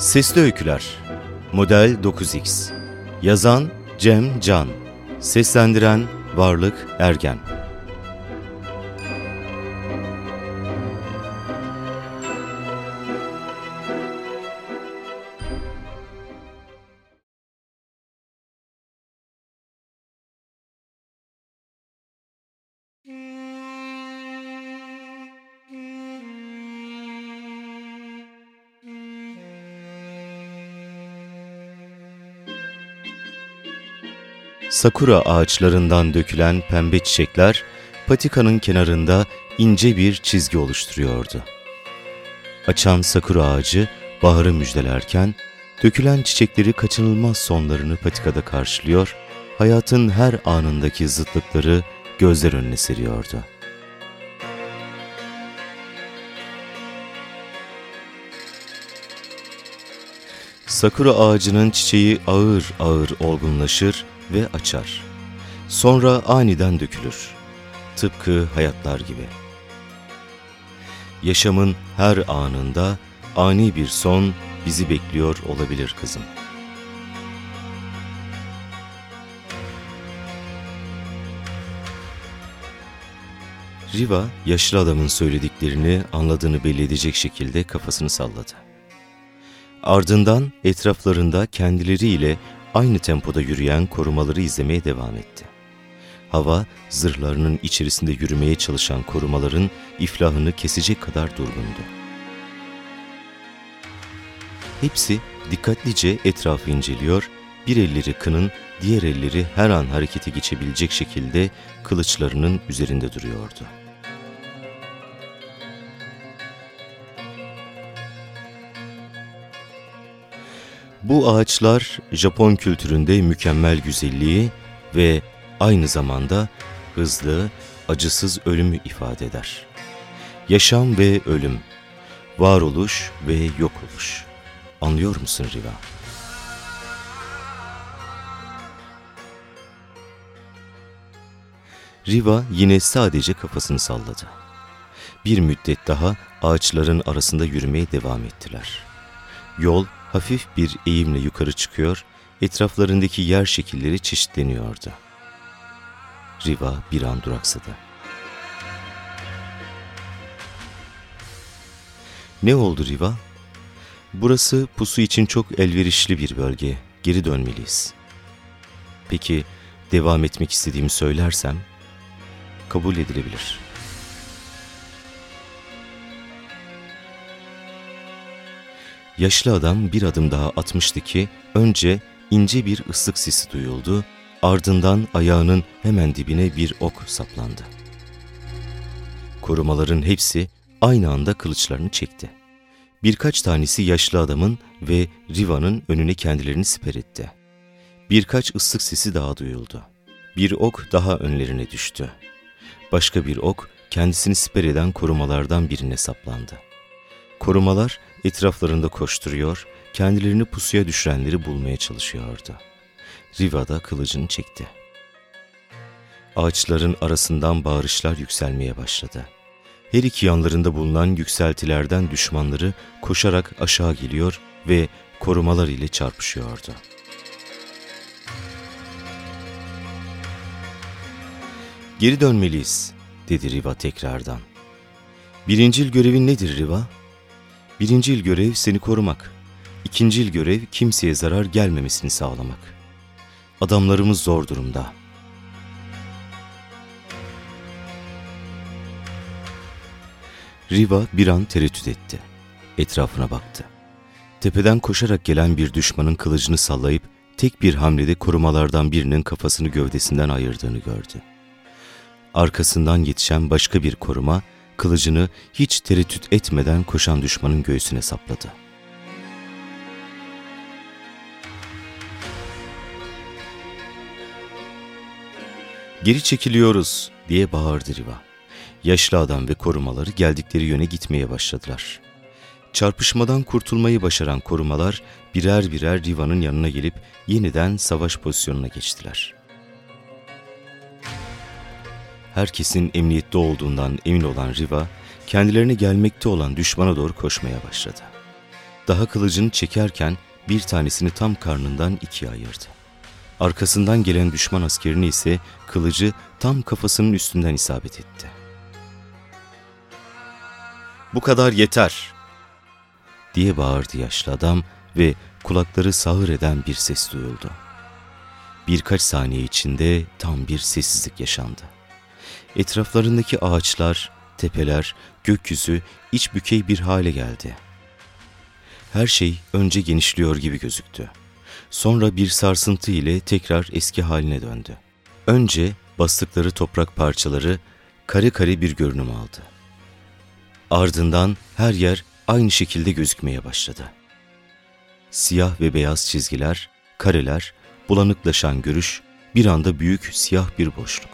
Sesli Öyküler Model 9X Yazan Cem Can. Seslendiren Varlık Ergen Sakura ağaçlarından dökülen pembe çiçekler patikanın kenarında ince bir çizgi oluşturuyordu. Açan sakura ağacı baharı müjdelerken dökülen çiçekleri kaçınılmaz sonlarını patikada karşılıyor, hayatın her anındaki zıtlıkları gözler önüne seriyordu. Sakura ağacının çiçeği ağır ağır olgunlaşır ve açar. Sonra aniden dökülür. Tıpkı hayatlar gibi. Yaşamın her anında ani bir son bizi bekliyor olabilir kızım. Riva, yaşlı adamın söylediklerini anladığını belli edecek şekilde kafasını salladı. Ardından etraflarında kendileriyle aynı tempoda yürüyen korumaları izlemeye devam etti. Hava, zırhlarının içerisinde yürümeye çalışan korumaların iflahını kesecek kadar durgundu. Hepsi dikkatlice etrafı inceliyor, bir elleri kının, diğer elleri her an harekete geçebilecek şekilde kılıçlarının üzerinde duruyordu. Bu ağaçlar Japon kültüründe mükemmel güzelliği ve aynı zamanda hızlı, acısız ölümü ifade eder. Yaşam ve ölüm, varoluş ve yok oluş. Anlıyor musun Riva? Riva yine sadece kafasını salladı. Bir müddet daha ağaçların arasında yürümeye devam ettiler. Yol hafif bir eğimle yukarı çıkıyor, etraflarındaki yer şekilleri çeşitleniyordu. Riva bir an duraksadı. Ne oldu Riva? Burası pusu için çok elverişli bir bölge. Geri dönmeliyiz. Peki devam etmek istediğimi söylersem kabul edilebilir.'' Yaşlı adam bir adım daha atmıştı ki önce ince bir ıslık sesi duyuldu, ardından ayağının hemen dibine bir ok saplandı. Korumaların hepsi aynı anda kılıçlarını çekti. Birkaç tanesi yaşlı adamın ve Riva'nın önüne kendilerini siper etti. Birkaç ıslık sesi daha duyuldu. Bir ok daha önlerine düştü. Başka bir ok kendisini siper eden korumalardan birine saplandı. Korumalar etraflarında koşturuyor, kendilerini pusuya düşürenleri bulmaya çalışıyordu. Riva da kılıcını çekti. Ağaçların arasından bağırışlar yükselmeye başladı. Her iki yanlarında bulunan yükseltilerden düşmanları koşarak aşağı geliyor ve korumalar ile çarpışıyordu. Geri dönmeliyiz, dedi Riva tekrardan. Birincil görevin nedir Riva? Birinci il görev seni korumak. İkinci il görev kimseye zarar gelmemesini sağlamak. Adamlarımız zor durumda. Riva bir an tereddüt etti. Etrafına baktı. Tepeden koşarak gelen bir düşmanın kılıcını sallayıp tek bir hamlede korumalardan birinin kafasını gövdesinden ayırdığını gördü. Arkasından yetişen başka bir koruma kılıcını hiç tereddüt etmeden koşan düşmanın göğsüne sapladı. Geri çekiliyoruz diye bağırdı Riva. Yaşlı adam ve korumaları geldikleri yöne gitmeye başladılar. Çarpışmadan kurtulmayı başaran korumalar birer birer Riva'nın yanına gelip yeniden savaş pozisyonuna geçtiler herkesin emniyette olduğundan emin olan Riva, kendilerine gelmekte olan düşmana doğru koşmaya başladı. Daha kılıcını çekerken bir tanesini tam karnından ikiye ayırdı. Arkasından gelen düşman askerini ise kılıcı tam kafasının üstünden isabet etti. ''Bu kadar yeter!'' diye bağırdı yaşlı adam ve kulakları sağır eden bir ses duyuldu. Birkaç saniye içinde tam bir sessizlik yaşandı. Etraflarındaki ağaçlar, tepeler, gökyüzü iç bükey bir hale geldi. Her şey önce genişliyor gibi gözüktü. Sonra bir sarsıntı ile tekrar eski haline döndü. Önce bastıkları toprak parçaları kare kare bir görünüm aldı. Ardından her yer aynı şekilde gözükmeye başladı. Siyah ve beyaz çizgiler, kareler, bulanıklaşan görüş, bir anda büyük siyah bir boşluk.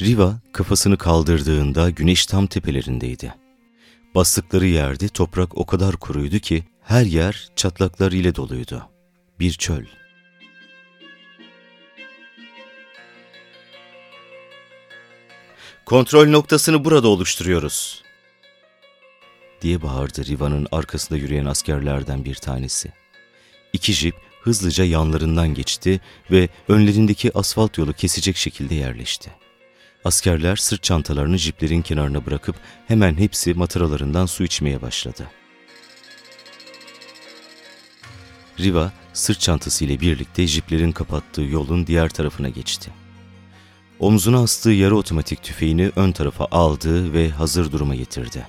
Riva kafasını kaldırdığında güneş tam tepelerindeydi. Bastıkları yerde toprak o kadar kuruydu ki her yer çatlaklar ile doluydu. Bir çöl. Kontrol noktasını burada oluşturuyoruz. Diye bağırdı Riva'nın arkasında yürüyen askerlerden bir tanesi. İki jip hızlıca yanlarından geçti ve önlerindeki asfalt yolu kesecek şekilde yerleşti. Askerler sırt çantalarını jiplerin kenarına bırakıp hemen hepsi mataralarından su içmeye başladı. Riva sırt çantası ile birlikte jiplerin kapattığı yolun diğer tarafına geçti. Omzuna astığı yarı otomatik tüfeğini ön tarafa aldı ve hazır duruma getirdi.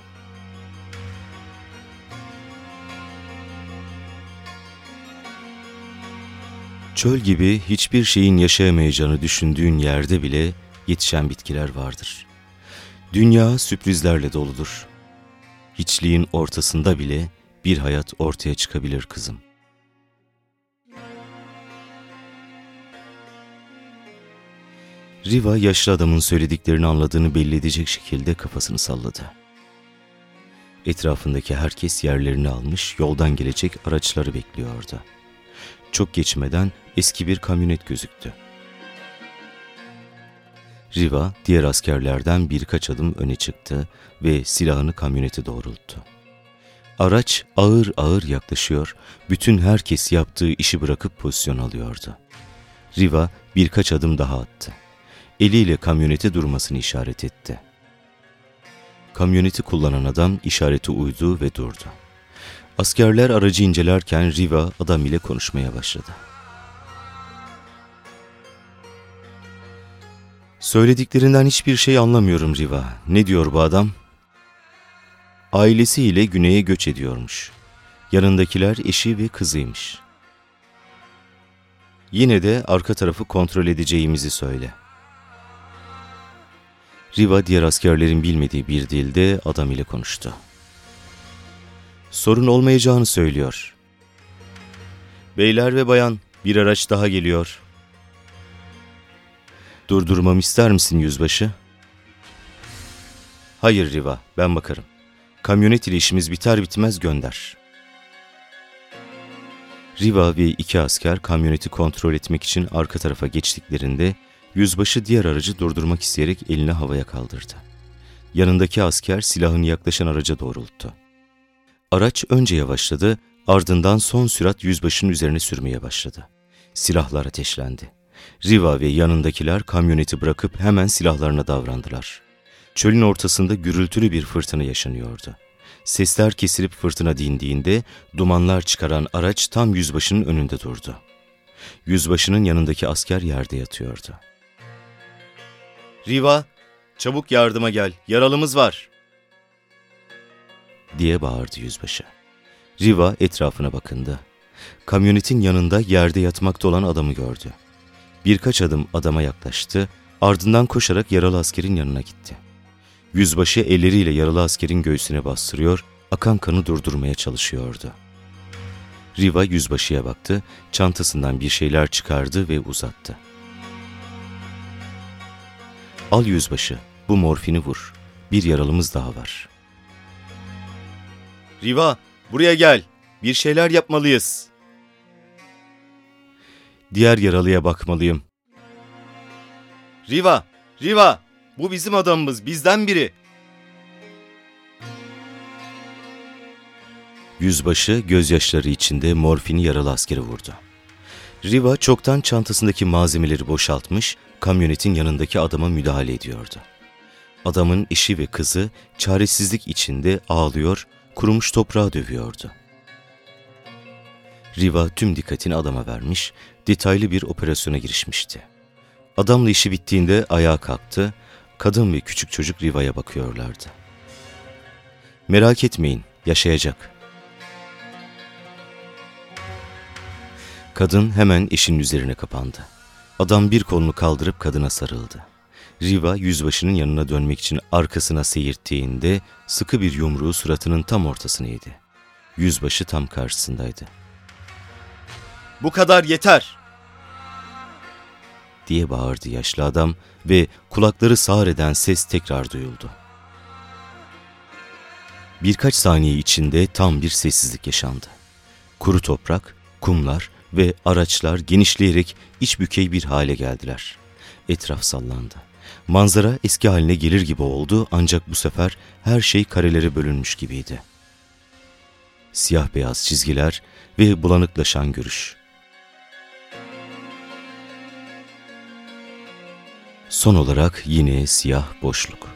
Çöl gibi hiçbir şeyin yaşayamayacağını düşündüğün yerde bile yetişen bitkiler vardır. Dünya sürprizlerle doludur. Hiçliğin ortasında bile bir hayat ortaya çıkabilir kızım. Riva yaşlı adamın söylediklerini anladığını belli edecek şekilde kafasını salladı. Etrafındaki herkes yerlerini almış, yoldan gelecek araçları bekliyordu. Çok geçmeden eski bir kamyonet gözüktü. Riva diğer askerlerden birkaç adım öne çıktı ve silahını kamyonete doğrulttu. Araç ağır ağır yaklaşıyor, bütün herkes yaptığı işi bırakıp pozisyon alıyordu. Riva birkaç adım daha attı. Eliyle kamyonete durmasını işaret etti. Kamyoneti kullanan adam işareti uydu ve durdu. Askerler aracı incelerken Riva adam ile konuşmaya başladı. Söylediklerinden hiçbir şey anlamıyorum Riva. Ne diyor bu adam? Ailesiyle güneye göç ediyormuş. Yanındakiler eşi ve kızıymış. Yine de arka tarafı kontrol edeceğimizi söyle. Riva diğer askerlerin bilmediği bir dilde adam ile konuştu. Sorun olmayacağını söylüyor. Beyler ve bayan, bir araç daha geliyor. Durdurmamı ister misin yüzbaşı? Hayır Riva, ben bakarım. Kamyonet ile işimiz biter bitmez gönder. Riva ve iki asker kamyoneti kontrol etmek için arka tarafa geçtiklerinde yüzbaşı diğer aracı durdurmak isteyerek elini havaya kaldırdı. Yanındaki asker silahını yaklaşan araca doğrulttu. Araç önce yavaşladı, ardından son sürat yüzbaşının üzerine sürmeye başladı. Silahlar ateşlendi. Riva ve yanındakiler kamyoneti bırakıp hemen silahlarına davrandılar. Çölün ortasında gürültülü bir fırtına yaşanıyordu. Sesler kesilip fırtına dindiğinde dumanlar çıkaran araç tam yüzbaşının önünde durdu. Yüzbaşının yanındaki asker yerde yatıyordu. Riva, çabuk yardıma gel, yaralımız var. Diye bağırdı yüzbaşı. Riva etrafına bakındı. Kamyonetin yanında yerde yatmakta olan adamı gördü. Birkaç adım adama yaklaştı, ardından koşarak yaralı askerin yanına gitti. Yüzbaşı elleriyle yaralı askerin göğsüne bastırıyor, akan kanı durdurmaya çalışıyordu. Riva yüzbaşıya baktı, çantasından bir şeyler çıkardı ve uzattı. Al yüzbaşı, bu morfini vur. Bir yaralımız daha var. Riva, buraya gel. Bir şeyler yapmalıyız. Diğer yaralıya bakmalıyım. Riva, Riva, Bu bizim adamımız, bizden biri. Yüzbaşı gözyaşları içinde morfini yaralı askere vurdu. Riva çoktan çantasındaki malzemeleri boşaltmış, kamyonetin yanındaki adama müdahale ediyordu. Adamın eşi ve kızı çaresizlik içinde ağlıyor, kurumuş toprağa dövüyordu. Riva tüm dikkatini adama vermiş, detaylı bir operasyona girişmişti. Adamla işi bittiğinde ayağa kalktı, kadın ve küçük çocuk Riva'ya bakıyorlardı. Merak etmeyin, yaşayacak. Kadın hemen eşinin üzerine kapandı. Adam bir kolunu kaldırıp kadına sarıldı. Riva yüzbaşının yanına dönmek için arkasına seyirttiğinde sıkı bir yumruğu suratının tam ortasına yedi. Yüzbaşı tam karşısındaydı. ''Bu kadar yeter!'' diye bağırdı yaşlı adam ve kulakları sağır eden ses tekrar duyuldu. Birkaç saniye içinde tam bir sessizlik yaşandı. Kuru toprak, kumlar ve araçlar genişleyerek iç bükey bir hale geldiler. Etraf sallandı. Manzara eski haline gelir gibi oldu ancak bu sefer her şey karelere bölünmüş gibiydi. Siyah beyaz çizgiler ve bulanıklaşan görüş. Son olarak yine siyah boşluk.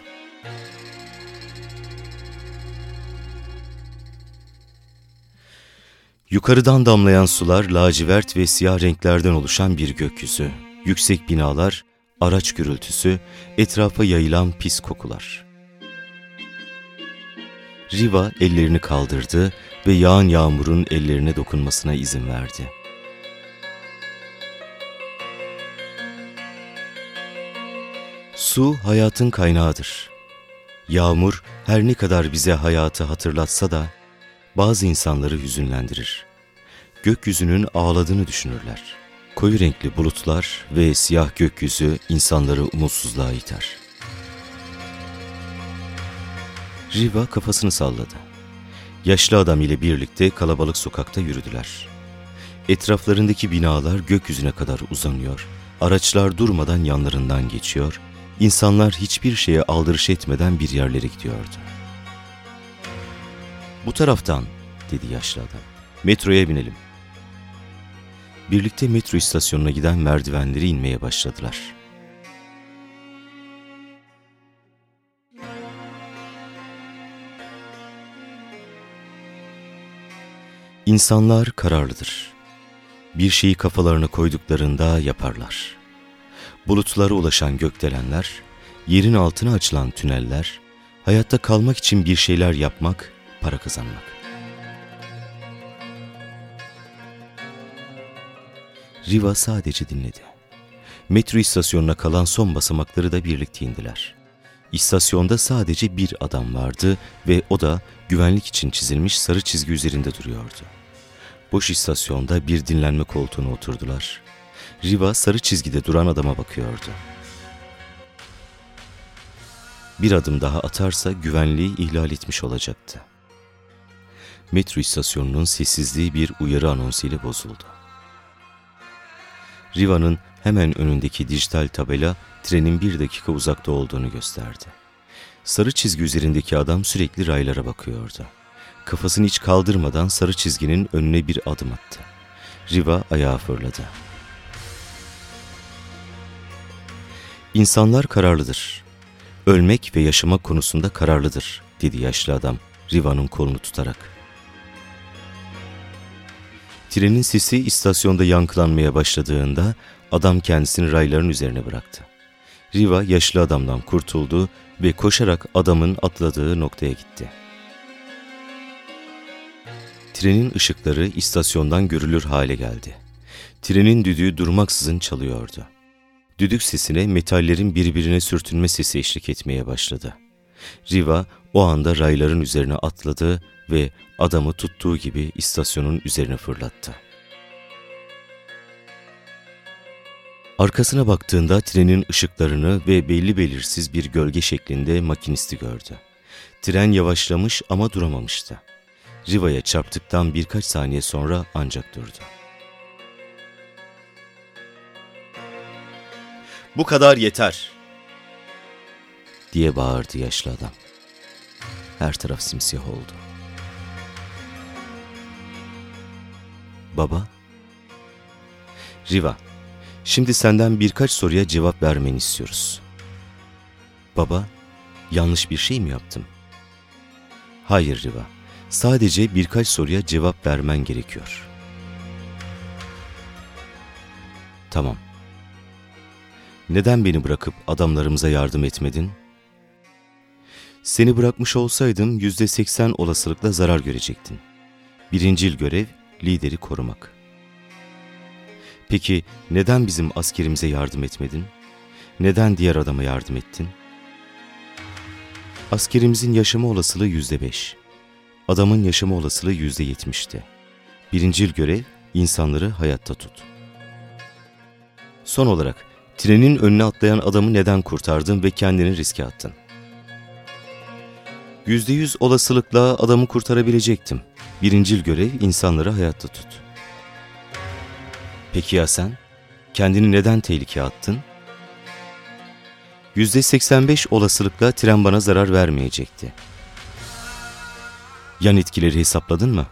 Yukarıdan damlayan sular lacivert ve siyah renklerden oluşan bir gökyüzü, yüksek binalar, araç gürültüsü, etrafa yayılan pis kokular. Riva ellerini kaldırdı ve yağan yağmurun ellerine dokunmasına izin verdi. Su hayatın kaynağıdır. Yağmur her ne kadar bize hayatı hatırlatsa da bazı insanları hüzünlendirir. Gökyüzünün ağladığını düşünürler. Koyu renkli bulutlar ve siyah gökyüzü insanları umutsuzluğa iter. Riva kafasını salladı. Yaşlı adam ile birlikte kalabalık sokakta yürüdüler. Etraflarındaki binalar gökyüzüne kadar uzanıyor, araçlar durmadan yanlarından geçiyor, insanlar hiçbir şeye aldırış etmeden bir yerlere gidiyordu. Bu taraftan, dedi yaşlı adam. Metroya binelim. Birlikte metro istasyonuna giden merdivenleri inmeye başladılar. İnsanlar kararlıdır. Bir şeyi kafalarına koyduklarında yaparlar. Bulutlara ulaşan gökdelenler, yerin altına açılan tüneller, hayatta kalmak için bir şeyler yapmak, para kazanmak. Riva sadece dinledi. Metro istasyonuna kalan son basamakları da birlikte indiler. İstasyonda sadece bir adam vardı ve o da güvenlik için çizilmiş sarı çizgi üzerinde duruyordu. Boş istasyonda bir dinlenme koltuğuna oturdular. Riva sarı çizgide duran adama bakıyordu. Bir adım daha atarsa güvenliği ihlal etmiş olacaktı. Metro istasyonunun sessizliği bir uyarı anonsu ile bozuldu. Riva'nın hemen önündeki dijital tabela trenin bir dakika uzakta olduğunu gösterdi. Sarı çizgi üzerindeki adam sürekli raylara bakıyordu. Kafasını hiç kaldırmadan sarı çizginin önüne bir adım attı. Riva ayağa fırladı. İnsanlar kararlıdır. Ölmek ve yaşamak konusunda kararlıdır, dedi yaşlı adam Riva'nın kolunu tutarak. Trenin sesi istasyonda yankılanmaya başladığında adam kendisini rayların üzerine bıraktı. Riva yaşlı adamdan kurtuldu ve koşarak adamın atladığı noktaya gitti. Trenin ışıkları istasyondan görülür hale geldi. Trenin düdüğü durmaksızın çalıyordu. Düdük sesine metallerin birbirine sürtünme sesi eşlik etmeye başladı. Riva o anda rayların üzerine atladı ve adamı tuttuğu gibi istasyonun üzerine fırlattı. Arkasına baktığında trenin ışıklarını ve belli belirsiz bir gölge şeklinde makinisti gördü. Tren yavaşlamış ama duramamıştı. Riva'ya çarptıktan birkaç saniye sonra ancak durdu. Bu kadar yeter. diye bağırdı yaşlı adam. Her taraf simsiyah oldu. Baba? Riva, şimdi senden birkaç soruya cevap vermeni istiyoruz. Baba, yanlış bir şey mi yaptım? Hayır Riva, sadece birkaç soruya cevap vermen gerekiyor. Tamam. Neden beni bırakıp adamlarımıza yardım etmedin? Seni bırakmış olsaydım yüzde seksen olasılıkla zarar görecektin. Birincil görev lideri korumak. Peki neden bizim askerimize yardım etmedin? Neden diğer adama yardım ettin? Askerimizin yaşama olasılığı yüzde beş. Adamın yaşama olasılığı yüzde yetmişti. Birincil görev insanları hayatta tut. Son olarak trenin önüne atlayan adamı neden kurtardın ve kendini riske attın? Yüzde yüz olasılıkla adamı kurtarabilecektim. Birincil görev insanları hayatta tut. Peki ya sen? Kendini neden tehlikeye attın? Yüzde 85 olasılıkla tren bana zarar vermeyecekti. Yan etkileri hesapladın mı?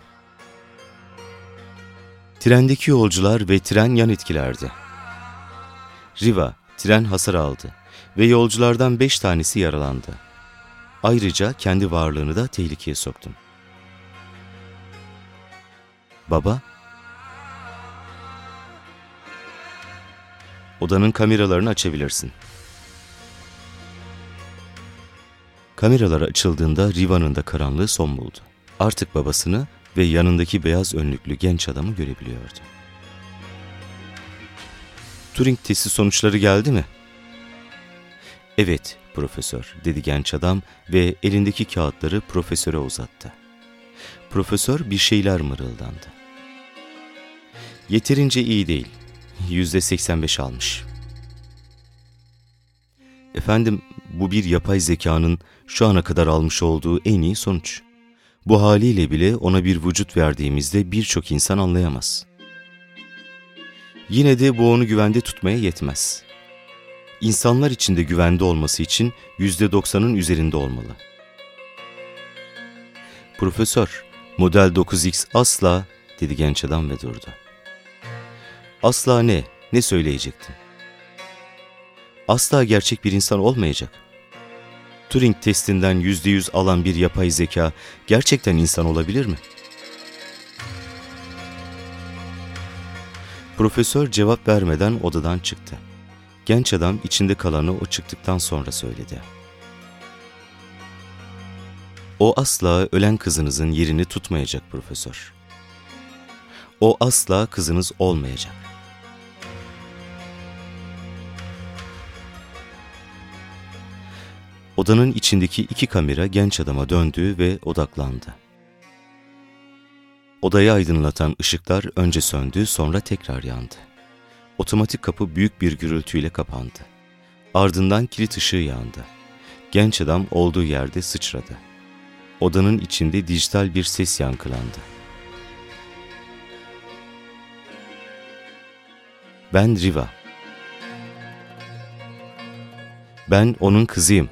Trendeki yolcular ve tren yan etkilerdi. Riva, tren hasar aldı ve yolculardan beş tanesi yaralandı. Ayrıca kendi varlığını da tehlikeye soktun. Baba, odanın kameralarını açabilirsin. Kameralar açıldığında Riva'nın da karanlığı son buldu. Artık babasını ve yanındaki beyaz önlüklü genç adamı görebiliyordu. Turing testi sonuçları geldi mi? Evet, profesör, dedi genç adam ve elindeki kağıtları profesöre uzattı. Profesör bir şeyler mırıldandı. Yeterince iyi değil. Yüzde 85 almış. Efendim, bu bir yapay zekanın şu ana kadar almış olduğu en iyi sonuç. Bu haliyle bile ona bir vücut verdiğimizde birçok insan anlayamaz. Yine de bu onu güvende tutmaya yetmez. İnsanlar içinde güvende olması için yüzde doksanın üzerinde olmalı. Profesör, model 9X asla, dedi genç adam ve durdu. Asla ne? Ne söyleyecektin? Asla gerçek bir insan olmayacak. Turing testinden yüzde yüz alan bir yapay zeka gerçekten insan olabilir mi? Profesör cevap vermeden odadan çıktı. Genç adam içinde kalanı o çıktıktan sonra söyledi. O asla ölen kızınızın yerini tutmayacak profesör. O asla kızınız olmayacak. Odanın içindeki iki kamera genç adama döndü ve odaklandı. Odayı aydınlatan ışıklar önce söndü sonra tekrar yandı. Otomatik kapı büyük bir gürültüyle kapandı. Ardından kilit ışığı yandı. Genç adam olduğu yerde sıçradı. Odanın içinde dijital bir ses yankılandı. Ben Riva. Ben onun kızıyım